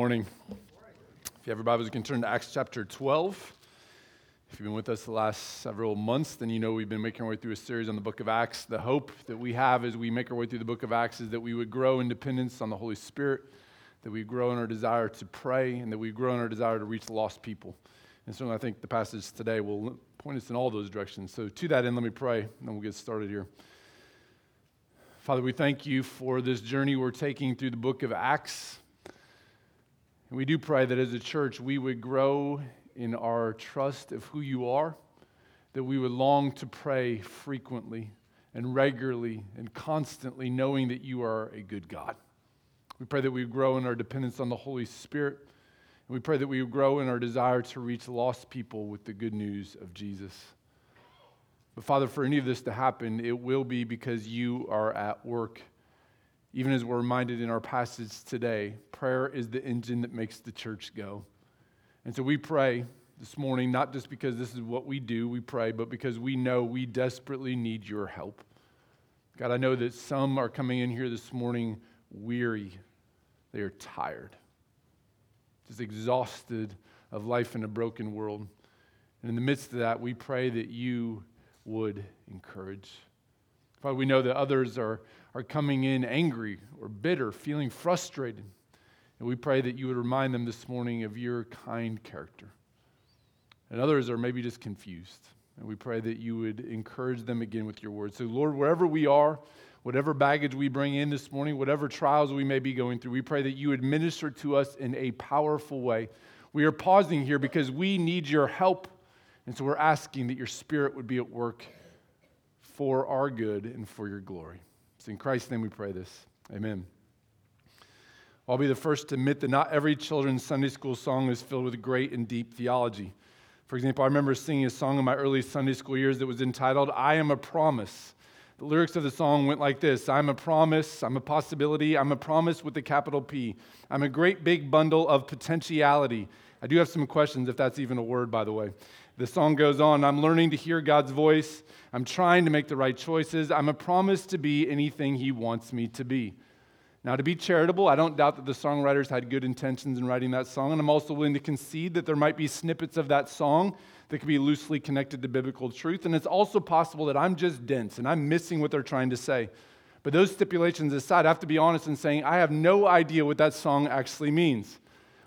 Morning. If you have your Bibles, you can turn to Acts chapter 12. If you've been with us the last several months, then you know we've been making our way through a series on the book of Acts. The hope that we have as we make our way through the book of Acts is that we would grow in dependence on the Holy Spirit, that we grow in our desire to pray, and that we grow in our desire to reach lost people. And so I think the passage today will point us in all those directions. So, to that end, let me pray, and we'll get started here. Father, we thank you for this journey we're taking through the book of Acts. And we do pray that as a church, we would grow in our trust of who you are, that we would long to pray frequently and regularly and constantly, knowing that you are a good God. We pray that we grow in our dependence on the Holy Spirit. And we pray that we grow in our desire to reach lost people with the good news of Jesus. But Father, for any of this to happen, it will be because you are at work even as we're reminded in our passage today, prayer is the engine that makes the church go. And so we pray this morning, not just because this is what we do, we pray, but because we know we desperately need your help. God, I know that some are coming in here this morning weary, they are tired, just exhausted of life in a broken world. And in the midst of that, we pray that you would encourage. Father, we know that others are are coming in angry or bitter, feeling frustrated. And we pray that you would remind them this morning of your kind character. And others are maybe just confused. And we pray that you would encourage them again with your word. So, Lord, wherever we are, whatever baggage we bring in this morning, whatever trials we may be going through, we pray that you would minister to us in a powerful way. We are pausing here because we need your help. And so we're asking that your spirit would be at work for our good and for your glory. It's in Christ's name we pray this. Amen. I'll be the first to admit that not every children's Sunday school song is filled with great and deep theology. For example, I remember singing a song in my early Sunday school years that was entitled, I Am a Promise. The lyrics of the song went like this I'm a promise, I'm a possibility, I'm a promise with a capital P. I'm a great big bundle of potentiality. I do have some questions if that's even a word, by the way. The song goes on I'm learning to hear God's voice. I'm trying to make the right choices. I'm a promise to be anything He wants me to be. Now, to be charitable, I don't doubt that the songwriters had good intentions in writing that song, and I'm also willing to concede that there might be snippets of that song that could be loosely connected to biblical truth. And it's also possible that I'm just dense and I'm missing what they're trying to say. But those stipulations aside, I have to be honest in saying I have no idea what that song actually means.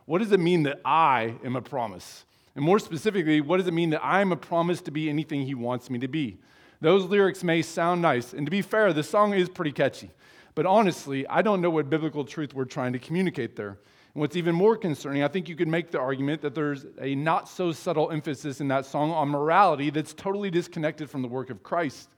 What does it mean that I am a promise? And more specifically, what does it mean that I'm a promise to be anything He wants me to be? Those lyrics may sound nice. And to be fair, the song is pretty catchy. But honestly, I don't know what biblical truth we're trying to communicate there. And what's even more concerning, I think you could make the argument that there's a not so subtle emphasis in that song on morality that's totally disconnected from the work of Christ.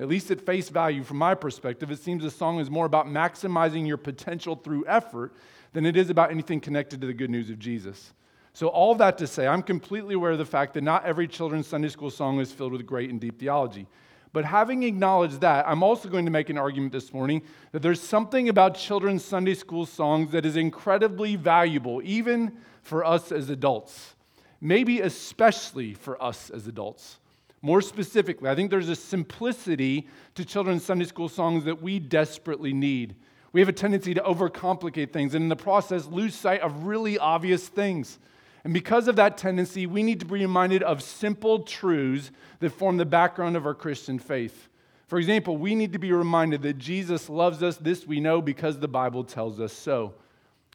At least at face value, from my perspective, it seems the song is more about maximizing your potential through effort than it is about anything connected to the good news of Jesus. So, all that to say, I'm completely aware of the fact that not every children's Sunday school song is filled with great and deep theology. But having acknowledged that, I'm also going to make an argument this morning that there's something about children's Sunday school songs that is incredibly valuable, even for us as adults. Maybe especially for us as adults. More specifically, I think there's a simplicity to children's Sunday school songs that we desperately need. We have a tendency to overcomplicate things and in the process lose sight of really obvious things. And because of that tendency, we need to be reminded of simple truths that form the background of our Christian faith. For example, we need to be reminded that Jesus loves us. This we know because the Bible tells us so.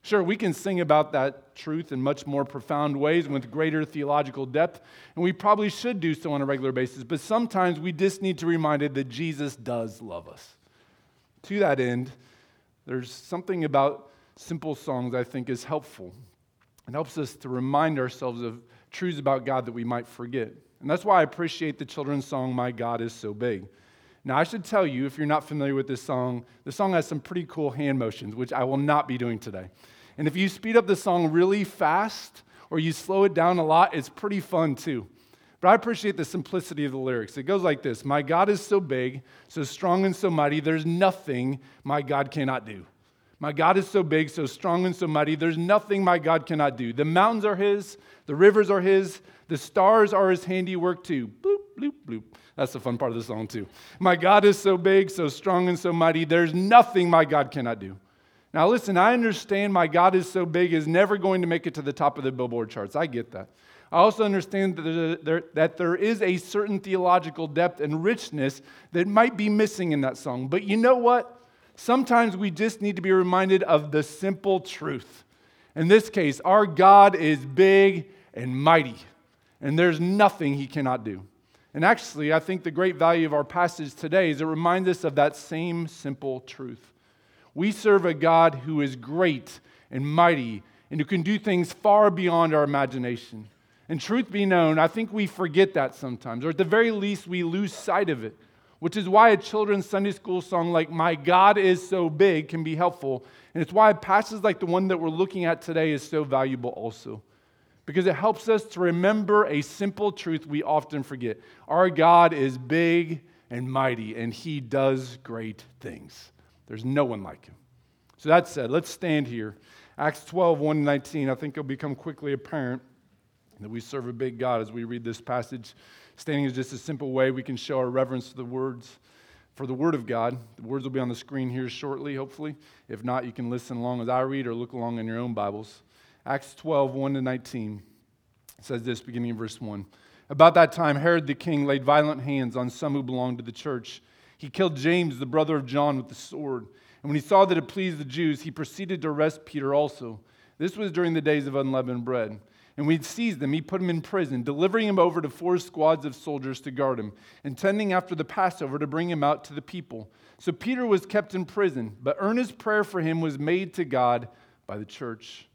Sure, we can sing about that truth in much more profound ways with greater theological depth, and we probably should do so on a regular basis, but sometimes we just need to be reminded that Jesus does love us. To that end, there's something about simple songs I think is helpful. It helps us to remind ourselves of truths about God that we might forget. And that's why I appreciate the children's song, My God is So Big. Now, I should tell you, if you're not familiar with this song, the song has some pretty cool hand motions, which I will not be doing today. And if you speed up the song really fast or you slow it down a lot, it's pretty fun too. But I appreciate the simplicity of the lyrics. It goes like this My God is so big, so strong and so mighty, there's nothing my God cannot do. My God is so big, so strong, and so mighty. There's nothing my God cannot do. The mountains are His, the rivers are His, the stars are His handiwork too. Bloop, bloop, bloop. That's the fun part of the song, too. My God is so big, so strong, and so mighty. There's nothing my God cannot do. Now, listen, I understand my God is so big is never going to make it to the top of the billboard charts. I get that. I also understand that there, that there is a certain theological depth and richness that might be missing in that song. But you know what? Sometimes we just need to be reminded of the simple truth. In this case, our God is big and mighty, and there's nothing he cannot do. And actually, I think the great value of our passage today is it reminds us of that same simple truth. We serve a God who is great and mighty and who can do things far beyond our imagination. And truth be known, I think we forget that sometimes, or at the very least, we lose sight of it, which is why a children's Sunday school song like My God is So Big can be helpful. And it's why passages like the one that we're looking at today is so valuable also. Because it helps us to remember a simple truth we often forget. Our God is big and mighty, and he does great things. There's no one like him. So that said, let's stand here. Acts 12, 1 19, I think it'll become quickly apparent that we serve a big God as we read this passage. Standing is just a simple way we can show our reverence to the words, for the Word of God. The words will be on the screen here shortly, hopefully. If not, you can listen along as I read or look along in your own Bibles. Acts 12, 1 to 19 says this, beginning in verse 1. About that time, Herod the king laid violent hands on some who belonged to the church he killed James, the brother of John, with the sword. And when he saw that it pleased the Jews, he proceeded to arrest Peter also. This was during the days of unleavened bread. And when he seized them, he put him in prison, delivering him over to four squads of soldiers to guard him, intending after the Passover to bring him out to the people. So Peter was kept in prison, but earnest prayer for him was made to God by the church.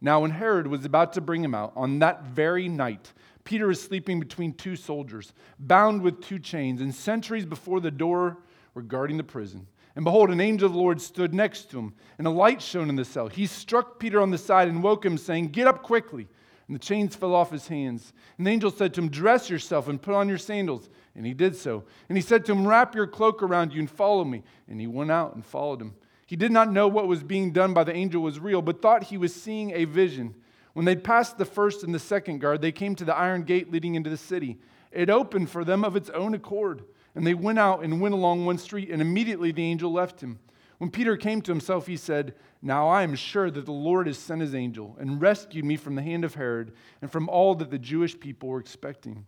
Now, when Herod was about to bring him out, on that very night, Peter is sleeping between two soldiers, bound with two chains, and sentries before the door were guarding the prison. And behold, an angel of the Lord stood next to him, and a light shone in the cell. He struck Peter on the side and woke him, saying, Get up quickly. And the chains fell off his hands. And the angel said to him, Dress yourself and put on your sandals. And he did so. And he said to him, Wrap your cloak around you and follow me. And he went out and followed him. He did not know what was being done by the angel was real, but thought he was seeing a vision. When they'd passed the first and the second guard, they came to the iron gate leading into the city. It opened for them of its own accord, and they went out and went along one street, and immediately the angel left him. When Peter came to himself, he said, Now I am sure that the Lord has sent his angel and rescued me from the hand of Herod and from all that the Jewish people were expecting.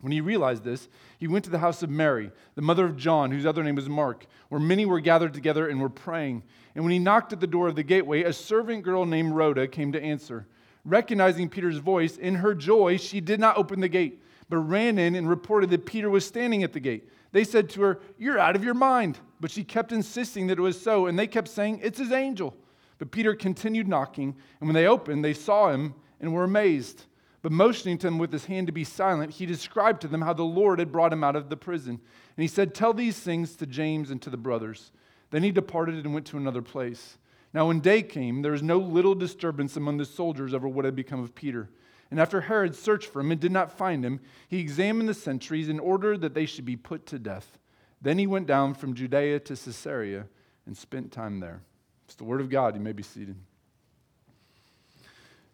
When he realized this, he went to the house of Mary, the mother of John, whose other name was Mark, where many were gathered together and were praying. And when he knocked at the door of the gateway, a servant girl named Rhoda came to answer. Recognizing Peter's voice, in her joy, she did not open the gate, but ran in and reported that Peter was standing at the gate. They said to her, You're out of your mind. But she kept insisting that it was so, and they kept saying, It's his angel. But Peter continued knocking, and when they opened, they saw him and were amazed. But motioning to them with his hand to be silent, he described to them how the Lord had brought him out of the prison. And he said, Tell these things to James and to the brothers. Then he departed and went to another place. Now, when day came, there was no little disturbance among the soldiers over what had become of Peter. And after Herod searched for him and did not find him, he examined the sentries in order that they should be put to death. Then he went down from Judea to Caesarea and spent time there. It's the word of God. You may be seated.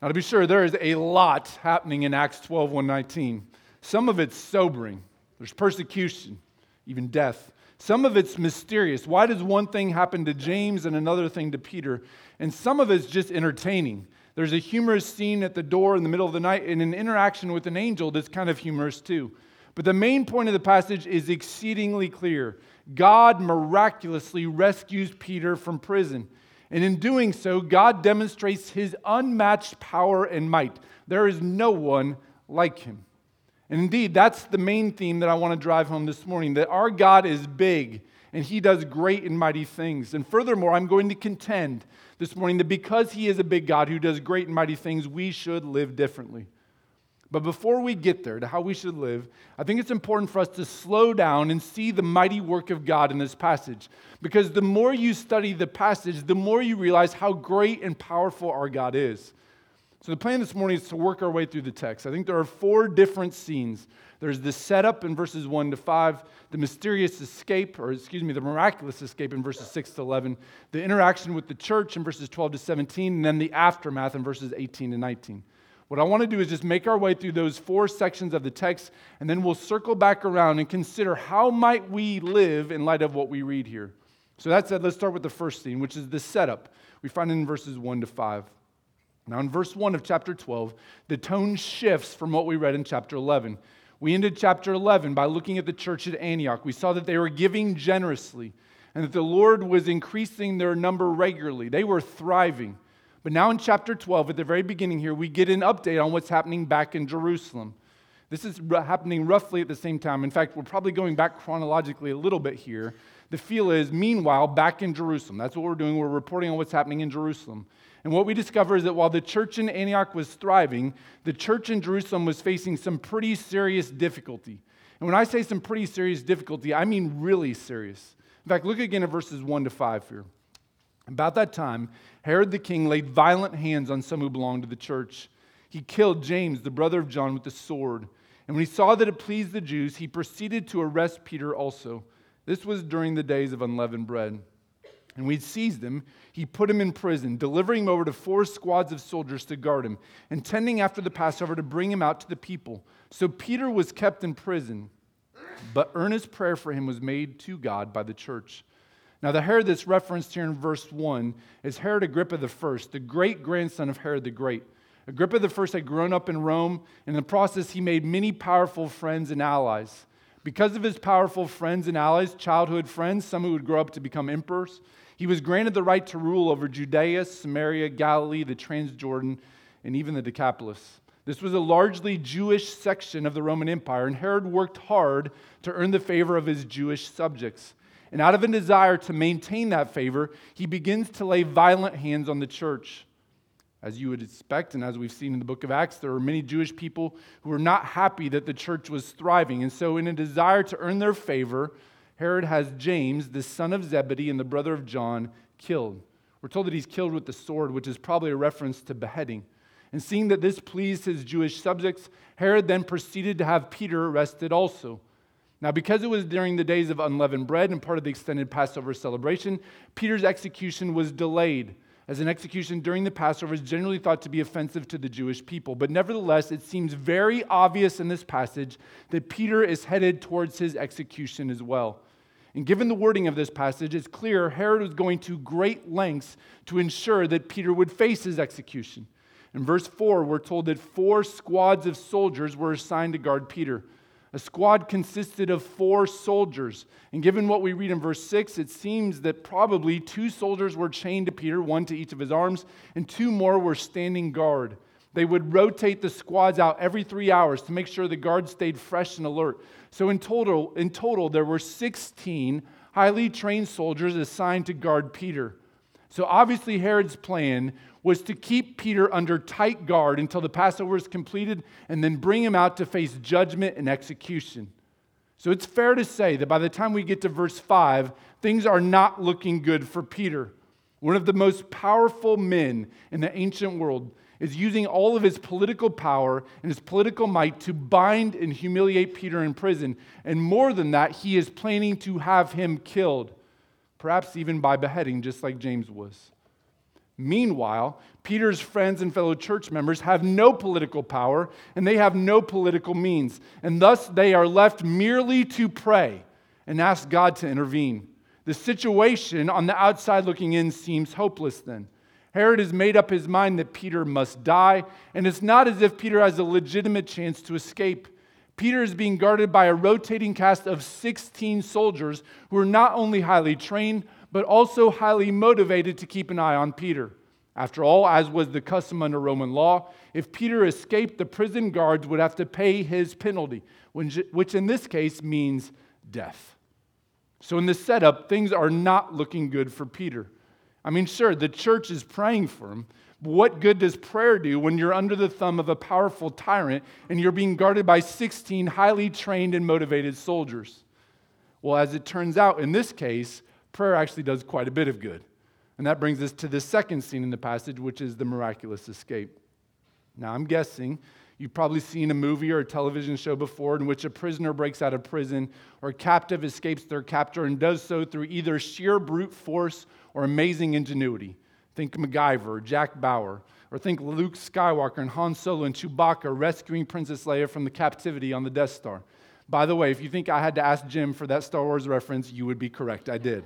Now, to be sure, there is a lot happening in Acts 12 119. Some of it's sobering, there's persecution, even death. Some of it's mysterious. Why does one thing happen to James and another thing to Peter? And some of it's just entertaining. There's a humorous scene at the door in the middle of the night and an interaction with an angel that's kind of humorous too. But the main point of the passage is exceedingly clear God miraculously rescues Peter from prison. And in doing so, God demonstrates his unmatched power and might. There is no one like him. And indeed, that's the main theme that I want to drive home this morning that our God is big and he does great and mighty things. And furthermore, I'm going to contend this morning that because he is a big God who does great and mighty things, we should live differently. But before we get there to how we should live, I think it's important for us to slow down and see the mighty work of God in this passage. Because the more you study the passage, the more you realize how great and powerful our God is. So, the plan this morning is to work our way through the text. I think there are four different scenes. There's the setup in verses 1 to 5, the mysterious escape, or excuse me, the miraculous escape in verses 6 to 11, the interaction with the church in verses 12 to 17, and then the aftermath in verses 18 to 19. What I want to do is just make our way through those four sections of the text, and then we'll circle back around and consider how might we live in light of what we read here. So that said, let's start with the first scene, which is the setup. We find it in verses 1 to 5. Now, in verse 1 of chapter 12, the tone shifts from what we read in chapter 11. We ended chapter 11 by looking at the church at Antioch. We saw that they were giving generously and that the Lord was increasing their number regularly. They were thriving. But now in chapter 12, at the very beginning here, we get an update on what's happening back in Jerusalem. This is happening roughly at the same time. In fact, we're probably going back chronologically a little bit here. The feel is, meanwhile, back in Jerusalem. That's what we're doing. We're reporting on what's happening in Jerusalem. And what we discover is that while the church in Antioch was thriving, the church in Jerusalem was facing some pretty serious difficulty. And when I say some pretty serious difficulty, I mean really serious. In fact, look again at verses 1 to 5 here. About that time, Herod the king laid violent hands on some who belonged to the church. He killed James, the brother of John, with the sword. And when he saw that it pleased the Jews, he proceeded to arrest Peter also. This was during the days of unleavened bread. And we'd seized him. He put him in prison, delivering him over to four squads of soldiers to guard him, intending after the Passover to bring him out to the people. So Peter was kept in prison, but earnest prayer for him was made to God by the church. Now, the Herod that's referenced here in verse 1 is Herod Agrippa I, the great grandson of Herod the Great. Agrippa I had grown up in Rome, and in the process, he made many powerful friends and allies. Because of his powerful friends and allies, childhood friends, some who would grow up to become emperors, he was granted the right to rule over Judea, Samaria, Galilee, the Transjordan, and even the Decapolis. This was a largely Jewish section of the Roman Empire, and Herod worked hard to earn the favor of his Jewish subjects. And out of a desire to maintain that favor, he begins to lay violent hands on the church. As you would expect, and as we've seen in the book of Acts, there were many Jewish people who were not happy that the church was thriving. And so, in a desire to earn their favor, Herod has James, the son of Zebedee and the brother of John, killed. We're told that he's killed with the sword, which is probably a reference to beheading. And seeing that this pleased his Jewish subjects, Herod then proceeded to have Peter arrested also. Now, because it was during the days of unleavened bread and part of the extended Passover celebration, Peter's execution was delayed, as an execution during the Passover is generally thought to be offensive to the Jewish people. But nevertheless, it seems very obvious in this passage that Peter is headed towards his execution as well. And given the wording of this passage, it's clear Herod was going to great lengths to ensure that Peter would face his execution. In verse 4, we're told that four squads of soldiers were assigned to guard Peter. A squad consisted of four soldiers. And given what we read in verse 6, it seems that probably two soldiers were chained to Peter, one to each of his arms, and two more were standing guard. They would rotate the squads out every three hours to make sure the guards stayed fresh and alert. So in total, in total, there were 16 highly trained soldiers assigned to guard Peter. So obviously, Herod's plan was to keep Peter under tight guard until the Passover is completed and then bring him out to face judgment and execution. So it's fair to say that by the time we get to verse 5, things are not looking good for Peter, one of the most powerful men in the ancient world is using all of his political power and his political might to bind and humiliate Peter in prison. And more than that, he is planning to have him killed, perhaps even by beheading, just like James was. Meanwhile, Peter's friends and fellow church members have no political power and they have no political means. And thus, they are left merely to pray and ask God to intervene. The situation on the outside looking in seems hopeless then. Herod has made up his mind that Peter must die, and it's not as if Peter has a legitimate chance to escape. Peter is being guarded by a rotating cast of 16 soldiers who are not only highly trained, but also highly motivated to keep an eye on Peter. After all, as was the custom under Roman law, if Peter escaped, the prison guards would have to pay his penalty, which in this case means death. So, in this setup, things are not looking good for Peter. I mean, sure, the church is praying for him. But what good does prayer do when you're under the thumb of a powerful tyrant and you're being guarded by 16 highly trained and motivated soldiers? Well, as it turns out, in this case, prayer actually does quite a bit of good. And that brings us to the second scene in the passage, which is the miraculous escape. Now, I'm guessing You've probably seen a movie or a television show before in which a prisoner breaks out of prison or a captive escapes their captor and does so through either sheer brute force or amazing ingenuity. Think MacGyver or Jack Bauer, or think Luke Skywalker and Han Solo and Chewbacca rescuing Princess Leia from the captivity on the Death Star. By the way, if you think I had to ask Jim for that Star Wars reference, you would be correct. I did.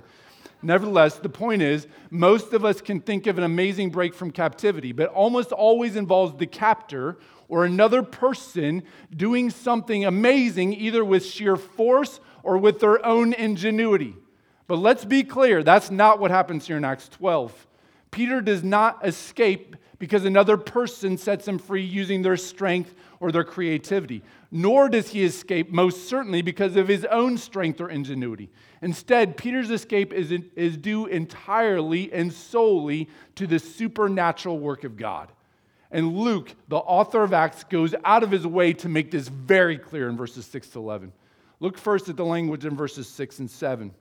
Nevertheless, the point is, most of us can think of an amazing break from captivity, but almost always involves the captor or another person doing something amazing, either with sheer force or with their own ingenuity. But let's be clear, that's not what happens here in Acts 12. Peter does not escape because another person sets him free using their strength or their creativity. Nor does he escape, most certainly, because of his own strength or ingenuity. Instead, Peter's escape is, is due entirely and solely to the supernatural work of God. And Luke, the author of Acts, goes out of his way to make this very clear in verses 6 to 11. Look first at the language in verses 6 and 7.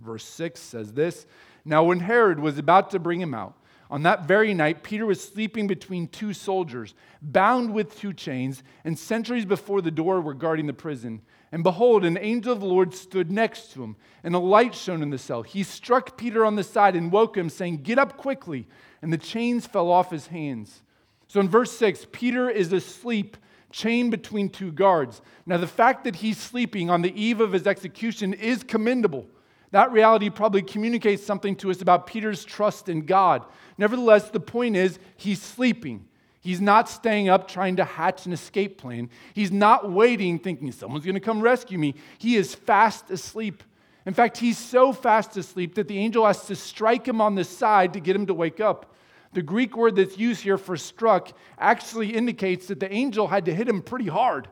Verse 6 says this Now, when Herod was about to bring him out, on that very night, Peter was sleeping between two soldiers, bound with two chains, and sentries before the door were guarding the prison. And behold, an angel of the Lord stood next to him, and a light shone in the cell. He struck Peter on the side and woke him, saying, Get up quickly. And the chains fell off his hands. So in verse 6, Peter is asleep, chained between two guards. Now, the fact that he's sleeping on the eve of his execution is commendable. That reality probably communicates something to us about Peter's trust in God. Nevertheless, the point is, he's sleeping. He's not staying up trying to hatch an escape plan. He's not waiting thinking someone's going to come rescue me. He is fast asleep. In fact, he's so fast asleep that the angel has to strike him on the side to get him to wake up. The Greek word that's used here for struck actually indicates that the angel had to hit him pretty hard.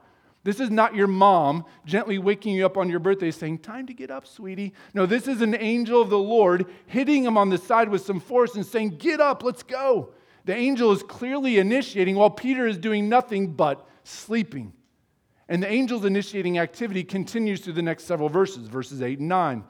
This is not your mom gently waking you up on your birthday saying, Time to get up, sweetie. No, this is an angel of the Lord hitting him on the side with some force and saying, Get up, let's go. The angel is clearly initiating while Peter is doing nothing but sleeping. And the angel's initiating activity continues through the next several verses, verses 8 and 9.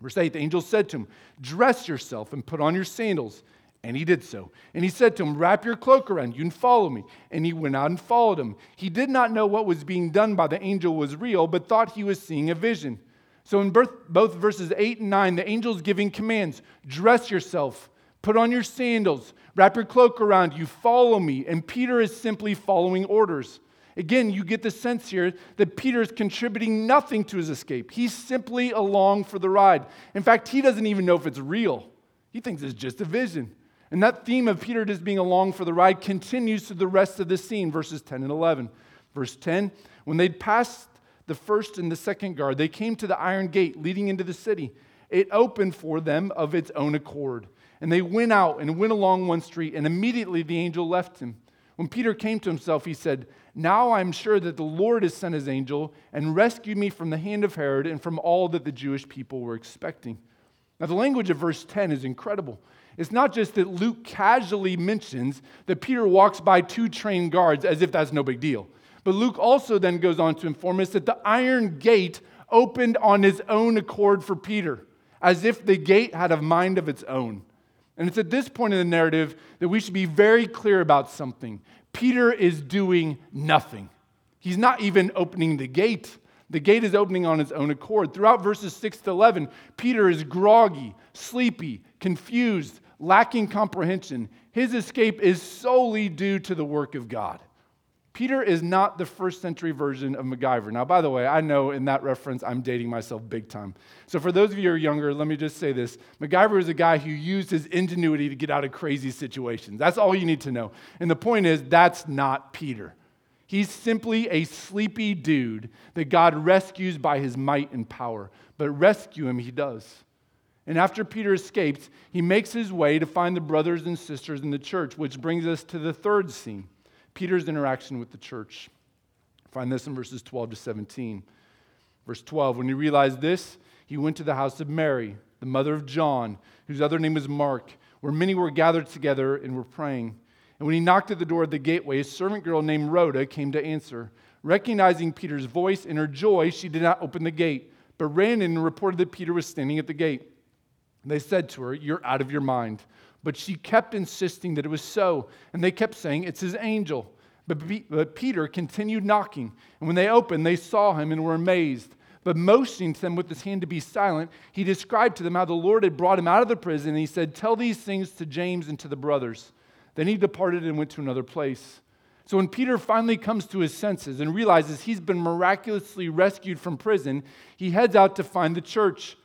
Verse 8 the angel said to him, Dress yourself and put on your sandals. And he did so. And he said to him, Wrap your cloak around you and follow me. And he went out and followed him. He did not know what was being done by the angel was real, but thought he was seeing a vision. So in both verses 8 and 9, the angel is giving commands dress yourself, put on your sandals, wrap your cloak around you, follow me. And Peter is simply following orders. Again, you get the sense here that Peter is contributing nothing to his escape. He's simply along for the ride. In fact, he doesn't even know if it's real, he thinks it's just a vision. And that theme of Peter just being along for the ride continues to the rest of the scene, verses 10 and 11. Verse 10 When they'd passed the first and the second guard, they came to the iron gate leading into the city. It opened for them of its own accord. And they went out and went along one street, and immediately the angel left him. When Peter came to himself, he said, Now I'm sure that the Lord has sent his angel and rescued me from the hand of Herod and from all that the Jewish people were expecting. Now, the language of verse 10 is incredible. It's not just that Luke casually mentions that Peter walks by two trained guards as if that's no big deal. But Luke also then goes on to inform us that the iron gate opened on his own accord for Peter, as if the gate had a mind of its own. And it's at this point in the narrative that we should be very clear about something. Peter is doing nothing, he's not even opening the gate. The gate is opening on its own accord. Throughout verses 6 to 11, Peter is groggy, sleepy, confused, lacking comprehension. His escape is solely due to the work of God. Peter is not the first century version of MacGyver. Now, by the way, I know in that reference I'm dating myself big time. So, for those of you who are younger, let me just say this MacGyver is a guy who used his ingenuity to get out of crazy situations. That's all you need to know. And the point is, that's not Peter. He's simply a sleepy dude that God rescues by his might and power. But rescue him, he does. And after Peter escapes, he makes his way to find the brothers and sisters in the church, which brings us to the third scene Peter's interaction with the church. Find this in verses 12 to 17. Verse 12 When he realized this, he went to the house of Mary, the mother of John, whose other name was Mark, where many were gathered together and were praying. And when he knocked at the door of the gateway, a servant girl named Rhoda came to answer. Recognizing Peter's voice in her joy, she did not open the gate, but ran in and reported that Peter was standing at the gate. They said to her, You're out of your mind. But she kept insisting that it was so. And they kept saying, It's his angel. But, but Peter continued knocking. And when they opened, they saw him and were amazed. But motioning to them with his hand to be silent, he described to them how the Lord had brought him out of the prison. And he said, Tell these things to James and to the brothers. Then he departed and went to another place. So when Peter finally comes to his senses and realizes he's been miraculously rescued from prison, he heads out to find the church.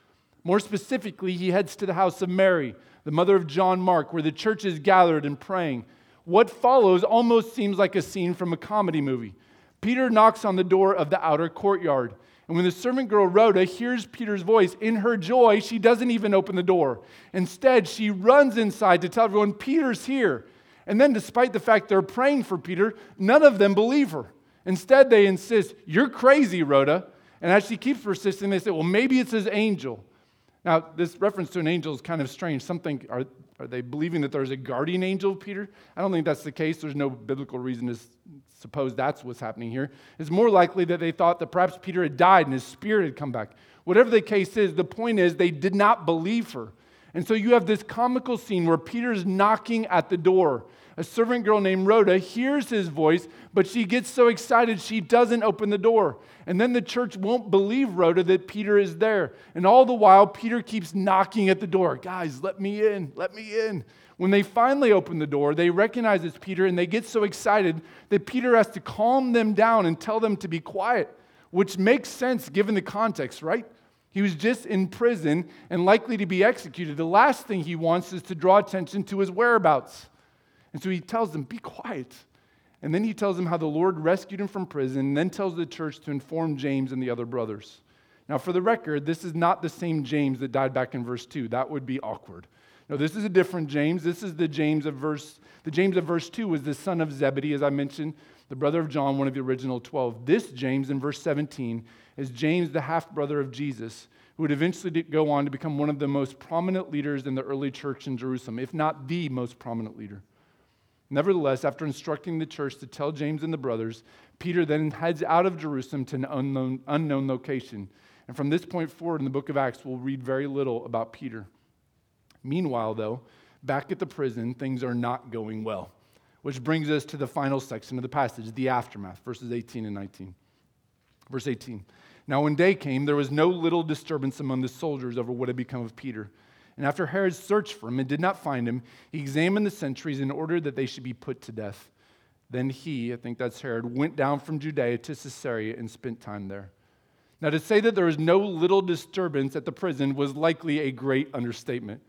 More specifically, he heads to the house of Mary, the mother of John Mark, where the church is gathered and praying. What follows almost seems like a scene from a comedy movie. Peter knocks on the door of the outer courtyard. And when the servant girl Rhoda hears Peter's voice, in her joy, she doesn't even open the door. Instead, she runs inside to tell everyone, Peter's here. And then, despite the fact they're praying for Peter, none of them believe her. Instead, they insist, You're crazy, Rhoda. And as she keeps persisting, they say, Well, maybe it's his angel. Now, this reference to an angel is kind of strange. Something, are, are they believing that there's a guardian angel of Peter? I don't think that's the case. There's no biblical reason to suppose that's what's happening here. It's more likely that they thought that perhaps Peter had died and his spirit had come back. Whatever the case is, the point is they did not believe her. And so you have this comical scene where Peter's knocking at the door a servant girl named Rhoda hears his voice, but she gets so excited she doesn't open the door. And then the church won't believe Rhoda that Peter is there. And all the while, Peter keeps knocking at the door. Guys, let me in, let me in. When they finally open the door, they recognize it's Peter and they get so excited that Peter has to calm them down and tell them to be quiet, which makes sense given the context, right? He was just in prison and likely to be executed. The last thing he wants is to draw attention to his whereabouts. And so he tells them, Be quiet. And then he tells them how the Lord rescued him from prison, and then tells the church to inform James and the other brothers. Now, for the record, this is not the same James that died back in verse 2. That would be awkward. No, this is a different James. This is the James of verse, the James of verse 2 was the son of Zebedee, as I mentioned, the brother of John, one of the original 12. This James in verse 17 is James, the half brother of Jesus, who would eventually go on to become one of the most prominent leaders in the early church in Jerusalem, if not the most prominent leader. Nevertheless, after instructing the church to tell James and the brothers, Peter then heads out of Jerusalem to an unknown, unknown location. And from this point forward in the book of Acts, we'll read very little about Peter. Meanwhile, though, back at the prison, things are not going well, which brings us to the final section of the passage, the aftermath, verses 18 and 19. Verse 18 Now, when day came, there was no little disturbance among the soldiers over what had become of Peter. And after Herod searched for him and did not find him, he examined the sentries in order that they should be put to death. Then he, I think that's Herod, went down from Judea to Caesarea and spent time there. Now, to say that there was no little disturbance at the prison was likely a great understatement.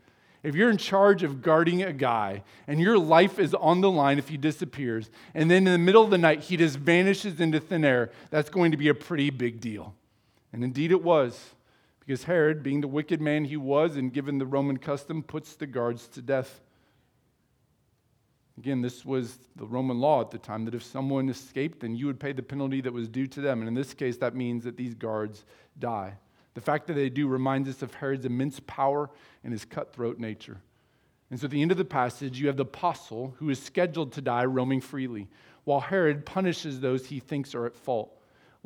If you're in charge of guarding a guy and your life is on the line if he disappears, and then in the middle of the night he just vanishes into thin air, that's going to be a pretty big deal. And indeed it was because Herod, being the wicked man he was and given the Roman custom, puts the guards to death. Again, this was the Roman law at the time that if someone escaped, then you would pay the penalty that was due to them. And in this case, that means that these guards die. The fact that they do reminds us of Herod's immense power and his cutthroat nature. And so at the end of the passage, you have the apostle who is scheduled to die roaming freely, while Herod punishes those he thinks are at fault.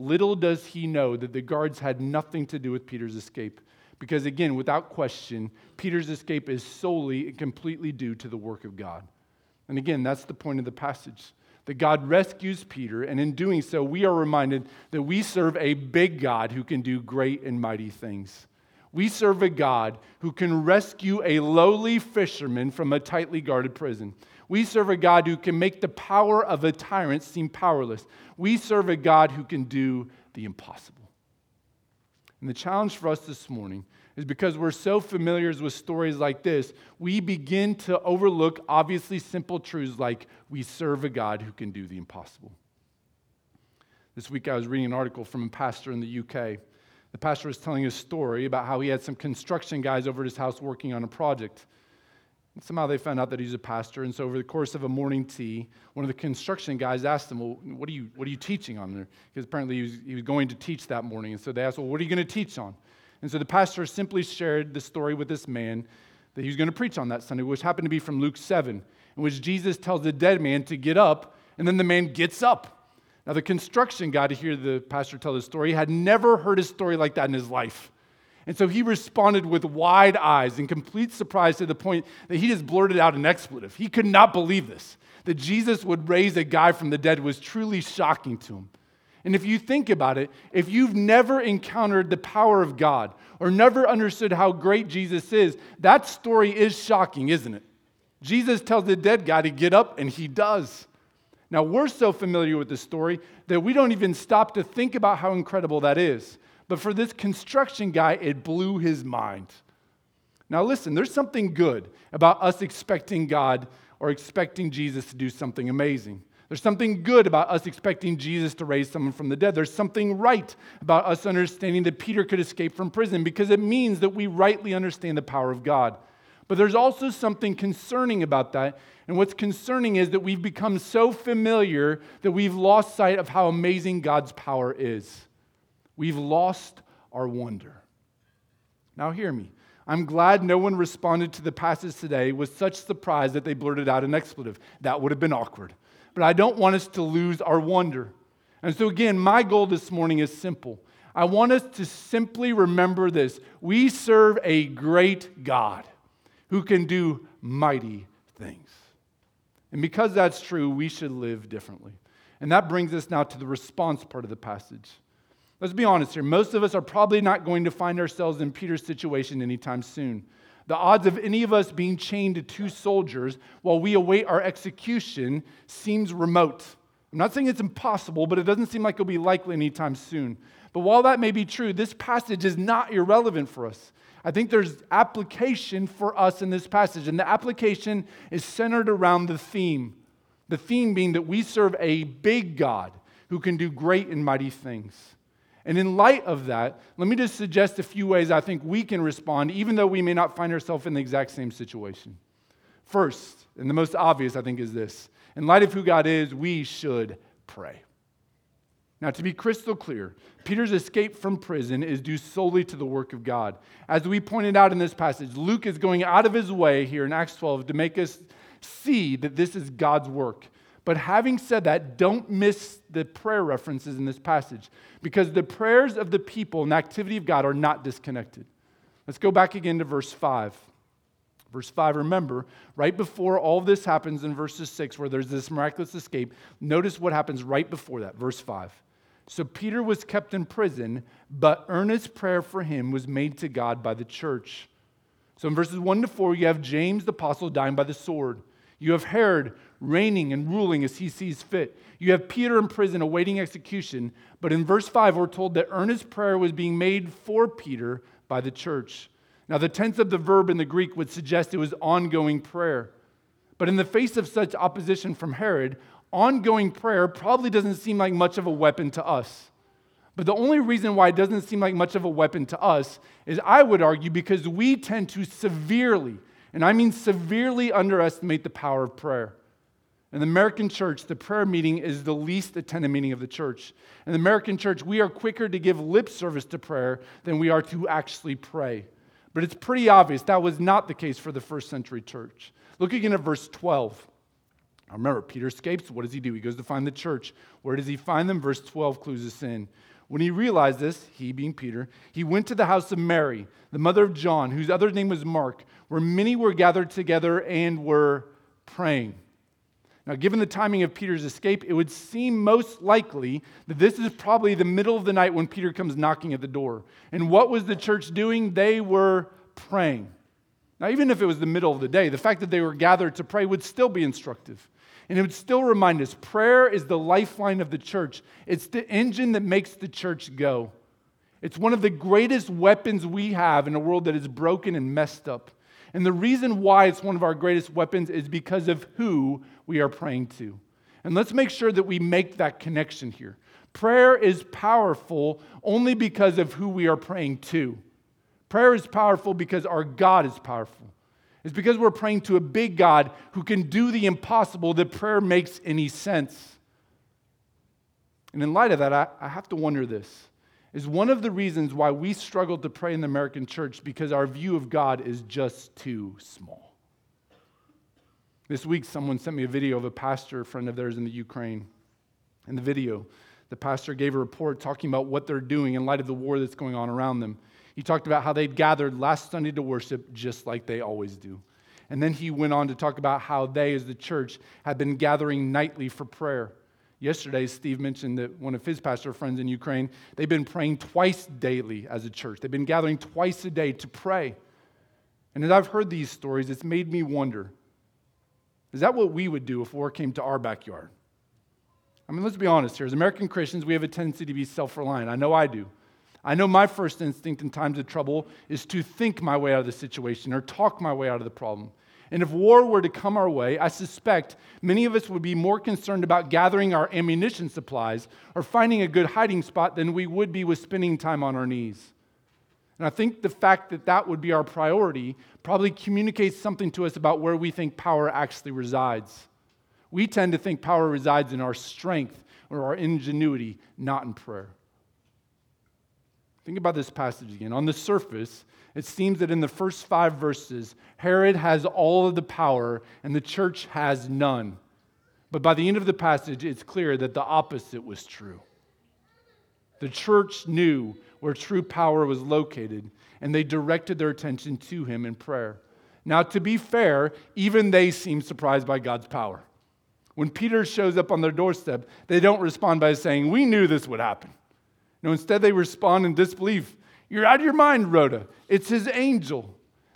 Little does he know that the guards had nothing to do with Peter's escape. Because again, without question, Peter's escape is solely and completely due to the work of God. And again, that's the point of the passage that God rescues Peter, and in doing so, we are reminded that we serve a big God who can do great and mighty things. We serve a God who can rescue a lowly fisherman from a tightly guarded prison. We serve a God who can make the power of a tyrant seem powerless. We serve a God who can do the impossible. And the challenge for us this morning is because we're so familiar with stories like this, we begin to overlook obviously simple truths like we serve a God who can do the impossible. This week I was reading an article from a pastor in the UK. The pastor was telling a story about how he had some construction guys over at his house working on a project. And somehow they found out that he's a pastor. And so, over the course of a morning tea, one of the construction guys asked him, Well, what are you, what are you teaching on there? Because apparently he was, he was going to teach that morning. And so they asked, Well, what are you going to teach on? And so the pastor simply shared the story with this man that he was going to preach on that Sunday, which happened to be from Luke 7, in which Jesus tells the dead man to get up, and then the man gets up. Now, the construction guy, to hear the pastor tell the story, had never heard a story like that in his life. And so he responded with wide eyes and complete surprise to the point that he just blurted out an expletive. He could not believe this. That Jesus would raise a guy from the dead was truly shocking to him. And if you think about it, if you've never encountered the power of God or never understood how great Jesus is, that story is shocking, isn't it? Jesus tells the dead guy to get up, and he does. Now, we're so familiar with the story that we don't even stop to think about how incredible that is. But for this construction guy, it blew his mind. Now, listen, there's something good about us expecting God or expecting Jesus to do something amazing. There's something good about us expecting Jesus to raise someone from the dead. There's something right about us understanding that Peter could escape from prison because it means that we rightly understand the power of God. But there's also something concerning about that. And what's concerning is that we've become so familiar that we've lost sight of how amazing God's power is. We've lost our wonder. Now, hear me. I'm glad no one responded to the passage today with such surprise that they blurted out an expletive. That would have been awkward. But I don't want us to lose our wonder. And so, again, my goal this morning is simple. I want us to simply remember this we serve a great God who can do mighty things. And because that's true, we should live differently. And that brings us now to the response part of the passage. Let's be honest here. Most of us are probably not going to find ourselves in Peter's situation anytime soon. The odds of any of us being chained to two soldiers while we await our execution seems remote. I'm not saying it's impossible, but it doesn't seem like it'll be likely anytime soon. But while that may be true, this passage is not irrelevant for us. I think there's application for us in this passage, and the application is centered around the theme. The theme being that we serve a big God who can do great and mighty things. And in light of that, let me just suggest a few ways I think we can respond, even though we may not find ourselves in the exact same situation. First, and the most obvious, I think, is this in light of who God is, we should pray. Now, to be crystal clear, Peter's escape from prison is due solely to the work of God. As we pointed out in this passage, Luke is going out of his way here in Acts 12 to make us see that this is God's work. But having said that, don't miss the prayer references in this passage because the prayers of the people and the activity of God are not disconnected. Let's go back again to verse 5. Verse 5, remember, right before all this happens in verses 6, where there's this miraculous escape, notice what happens right before that. Verse 5. So Peter was kept in prison, but earnest prayer for him was made to God by the church. So in verses 1 to 4, you have James the apostle dying by the sword. You have Herod reigning and ruling as he sees fit. You have Peter in prison awaiting execution. But in verse 5, we're told that earnest prayer was being made for Peter by the church. Now, the tense of the verb in the Greek would suggest it was ongoing prayer. But in the face of such opposition from Herod, ongoing prayer probably doesn't seem like much of a weapon to us. But the only reason why it doesn't seem like much of a weapon to us is, I would argue, because we tend to severely and I mean severely underestimate the power of prayer. In the American church, the prayer meeting is the least attended meeting of the church. In the American church, we are quicker to give lip service to prayer than we are to actually pray. But it's pretty obvious that was not the case for the first century church. Look again at verse 12. Now remember, Peter escapes. What does he do? He goes to find the church. Where does he find them? Verse 12 clues us in. When he realized this, he being Peter, he went to the house of Mary, the mother of John, whose other name was Mark, where many were gathered together and were praying. Now, given the timing of Peter's escape, it would seem most likely that this is probably the middle of the night when Peter comes knocking at the door. And what was the church doing? They were praying. Now, even if it was the middle of the day, the fact that they were gathered to pray would still be instructive. And it would still remind us prayer is the lifeline of the church, it's the engine that makes the church go. It's one of the greatest weapons we have in a world that is broken and messed up. And the reason why it's one of our greatest weapons is because of who we are praying to. And let's make sure that we make that connection here. Prayer is powerful only because of who we are praying to. Prayer is powerful because our God is powerful. It's because we're praying to a big God who can do the impossible that prayer makes any sense. And in light of that, I, I have to wonder this. Is one of the reasons why we struggle to pray in the American church because our view of God is just too small. This week, someone sent me a video of a pastor friend of theirs in the Ukraine. In the video, the pastor gave a report talking about what they're doing in light of the war that's going on around them. He talked about how they'd gathered last Sunday to worship just like they always do. And then he went on to talk about how they, as the church, had been gathering nightly for prayer. Yesterday, Steve mentioned that one of his pastor friends in Ukraine, they've been praying twice daily as a church. They've been gathering twice a day to pray. And as I've heard these stories, it's made me wonder is that what we would do if war came to our backyard? I mean, let's be honest here. As American Christians, we have a tendency to be self reliant. I know I do. I know my first instinct in times of trouble is to think my way out of the situation or talk my way out of the problem. And if war were to come our way, I suspect many of us would be more concerned about gathering our ammunition supplies or finding a good hiding spot than we would be with spending time on our knees. And I think the fact that that would be our priority probably communicates something to us about where we think power actually resides. We tend to think power resides in our strength or our ingenuity, not in prayer. Think about this passage again. On the surface, it seems that in the first five verses, Herod has all of the power and the church has none. But by the end of the passage, it's clear that the opposite was true. The church knew where true power was located, and they directed their attention to him in prayer. Now, to be fair, even they seem surprised by God's power. When Peter shows up on their doorstep, they don't respond by saying, We knew this would happen. No, instead, they respond in disbelief. You're out of your mind, Rhoda. It's his angel.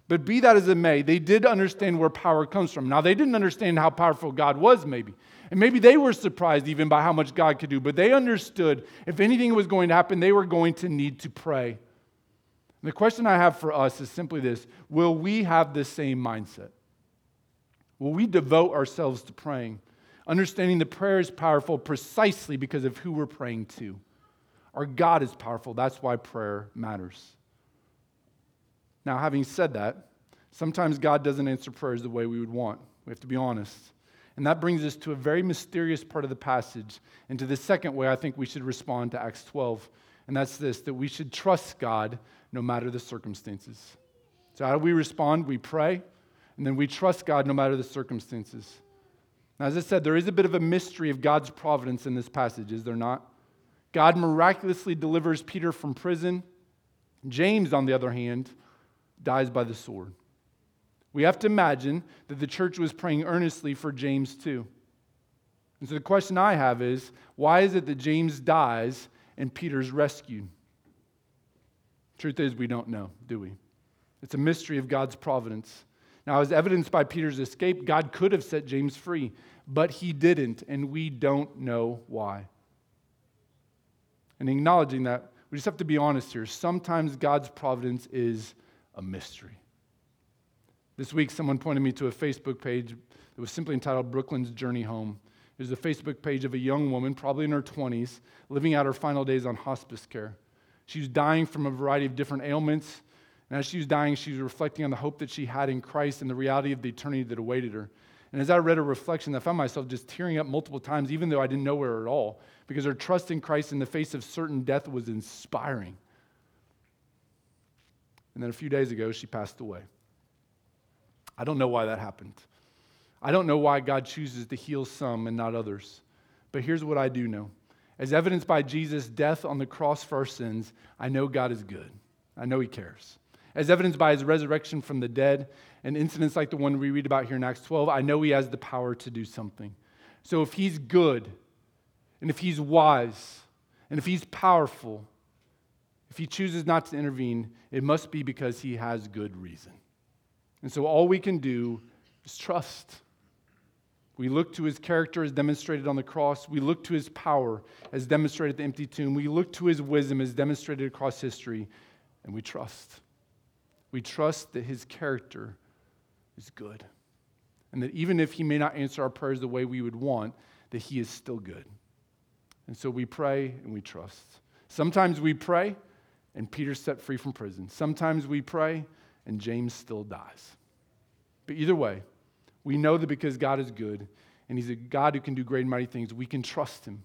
But be that as it may, they did understand where power comes from. Now, they didn't understand how powerful God was, maybe. And maybe they were surprised even by how much God could do, but they understood if anything was going to happen, they were going to need to pray. And the question I have for us is simply this Will we have the same mindset? Will we devote ourselves to praying, understanding that prayer is powerful precisely because of who we're praying to? Our God is powerful. That's why prayer matters. Now, having said that, sometimes God doesn't answer prayers the way we would want. We have to be honest. And that brings us to a very mysterious part of the passage and to the second way I think we should respond to Acts 12. And that's this that we should trust God no matter the circumstances. So, how do we respond? We pray, and then we trust God no matter the circumstances. Now, as I said, there is a bit of a mystery of God's providence in this passage, is there not? God miraculously delivers Peter from prison. James, on the other hand, dies by the sword. We have to imagine that the church was praying earnestly for James too. And so the question I have is why is it that James dies and Peter's rescued? Truth is, we don't know, do we? It's a mystery of God's providence. Now, as evidenced by Peter's escape, God could have set James free, but he didn't, and we don't know why. And acknowledging that, we just have to be honest here. Sometimes God's providence is a mystery. This week, someone pointed me to a Facebook page that was simply entitled Brooklyn's Journey Home. It was a Facebook page of a young woman, probably in her 20s, living out her final days on hospice care. She was dying from a variety of different ailments. And as she was dying, she was reflecting on the hope that she had in Christ and the reality of the eternity that awaited her. And as I read her reflection, I found myself just tearing up multiple times, even though I didn't know her at all, because her trust in Christ in the face of certain death was inspiring. And then a few days ago, she passed away. I don't know why that happened. I don't know why God chooses to heal some and not others. But here's what I do know. As evidenced by Jesus' death on the cross for our sins, I know God is good. I know He cares. As evidenced by His resurrection from the dead, and incidents like the one we read about here in Acts 12, I know he has the power to do something. So if he's good, and if he's wise, and if he's powerful, if he chooses not to intervene, it must be because he has good reason. And so all we can do is trust. We look to his character as demonstrated on the cross. We look to his power as demonstrated at the empty tomb. We look to his wisdom as demonstrated across history, and we trust. We trust that his character is good. And that even if He may not answer our prayers the way we would want, that He is still good. And so we pray and we trust. Sometimes we pray and Peter's set free from prison. Sometimes we pray and James still dies. But either way, we know that because God is good and He's a God who can do great and mighty things, we can trust Him.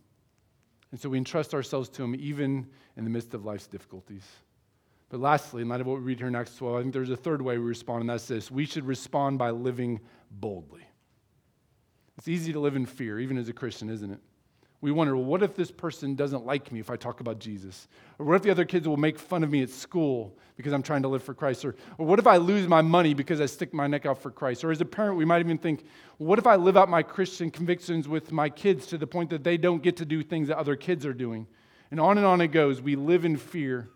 And so we entrust ourselves to Him even in the midst of life's difficulties. But lastly, in light of what we read here Acts 12, I think there's a third way we respond, and that's this we should respond by living boldly. It's easy to live in fear, even as a Christian, isn't it? We wonder, well, what if this person doesn't like me if I talk about Jesus? Or what if the other kids will make fun of me at school because I'm trying to live for Christ? Or, or what if I lose my money because I stick my neck out for Christ? Or as a parent, we might even think, well, what if I live out my Christian convictions with my kids to the point that they don't get to do things that other kids are doing? And on and on it goes. We live in fear.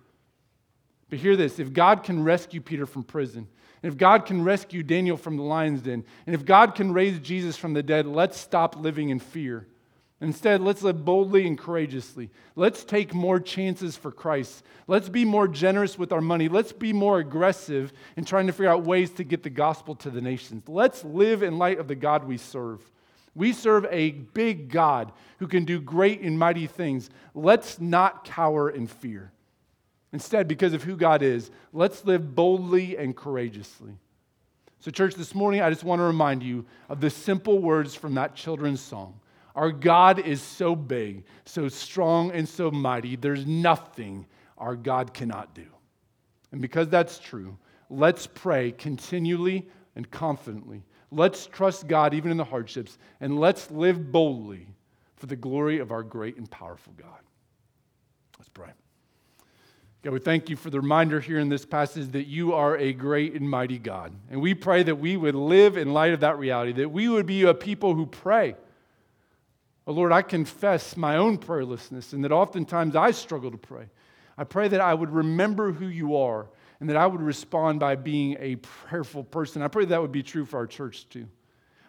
But hear this if God can rescue Peter from prison, and if God can rescue Daniel from the lion's den, and if God can raise Jesus from the dead, let's stop living in fear. Instead, let's live boldly and courageously. Let's take more chances for Christ. Let's be more generous with our money. Let's be more aggressive in trying to figure out ways to get the gospel to the nations. Let's live in light of the God we serve. We serve a big God who can do great and mighty things. Let's not cower in fear. Instead, because of who God is, let's live boldly and courageously. So, church, this morning I just want to remind you of the simple words from that children's song. Our God is so big, so strong, and so mighty, there's nothing our God cannot do. And because that's true, let's pray continually and confidently. Let's trust God even in the hardships, and let's live boldly for the glory of our great and powerful God. Let's pray. God, we thank you for the reminder here in this passage that you are a great and mighty God. And we pray that we would live in light of that reality, that we would be a people who pray Oh, Lord, I confess my own prayerlessness and that oftentimes I struggle to pray. I pray that I would remember who you are and that I would respond by being a prayerful person. I pray that would be true for our church too.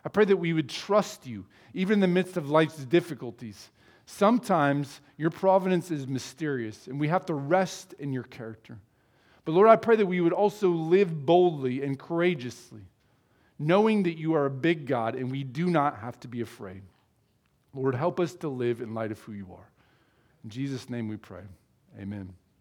I pray that we would trust you, even in the midst of life's difficulties. Sometimes your providence is mysterious, and we have to rest in your character. But Lord, I pray that we would also live boldly and courageously, knowing that you are a big God and we do not have to be afraid. Lord, help us to live in light of who you are. In Jesus' name we pray. Amen.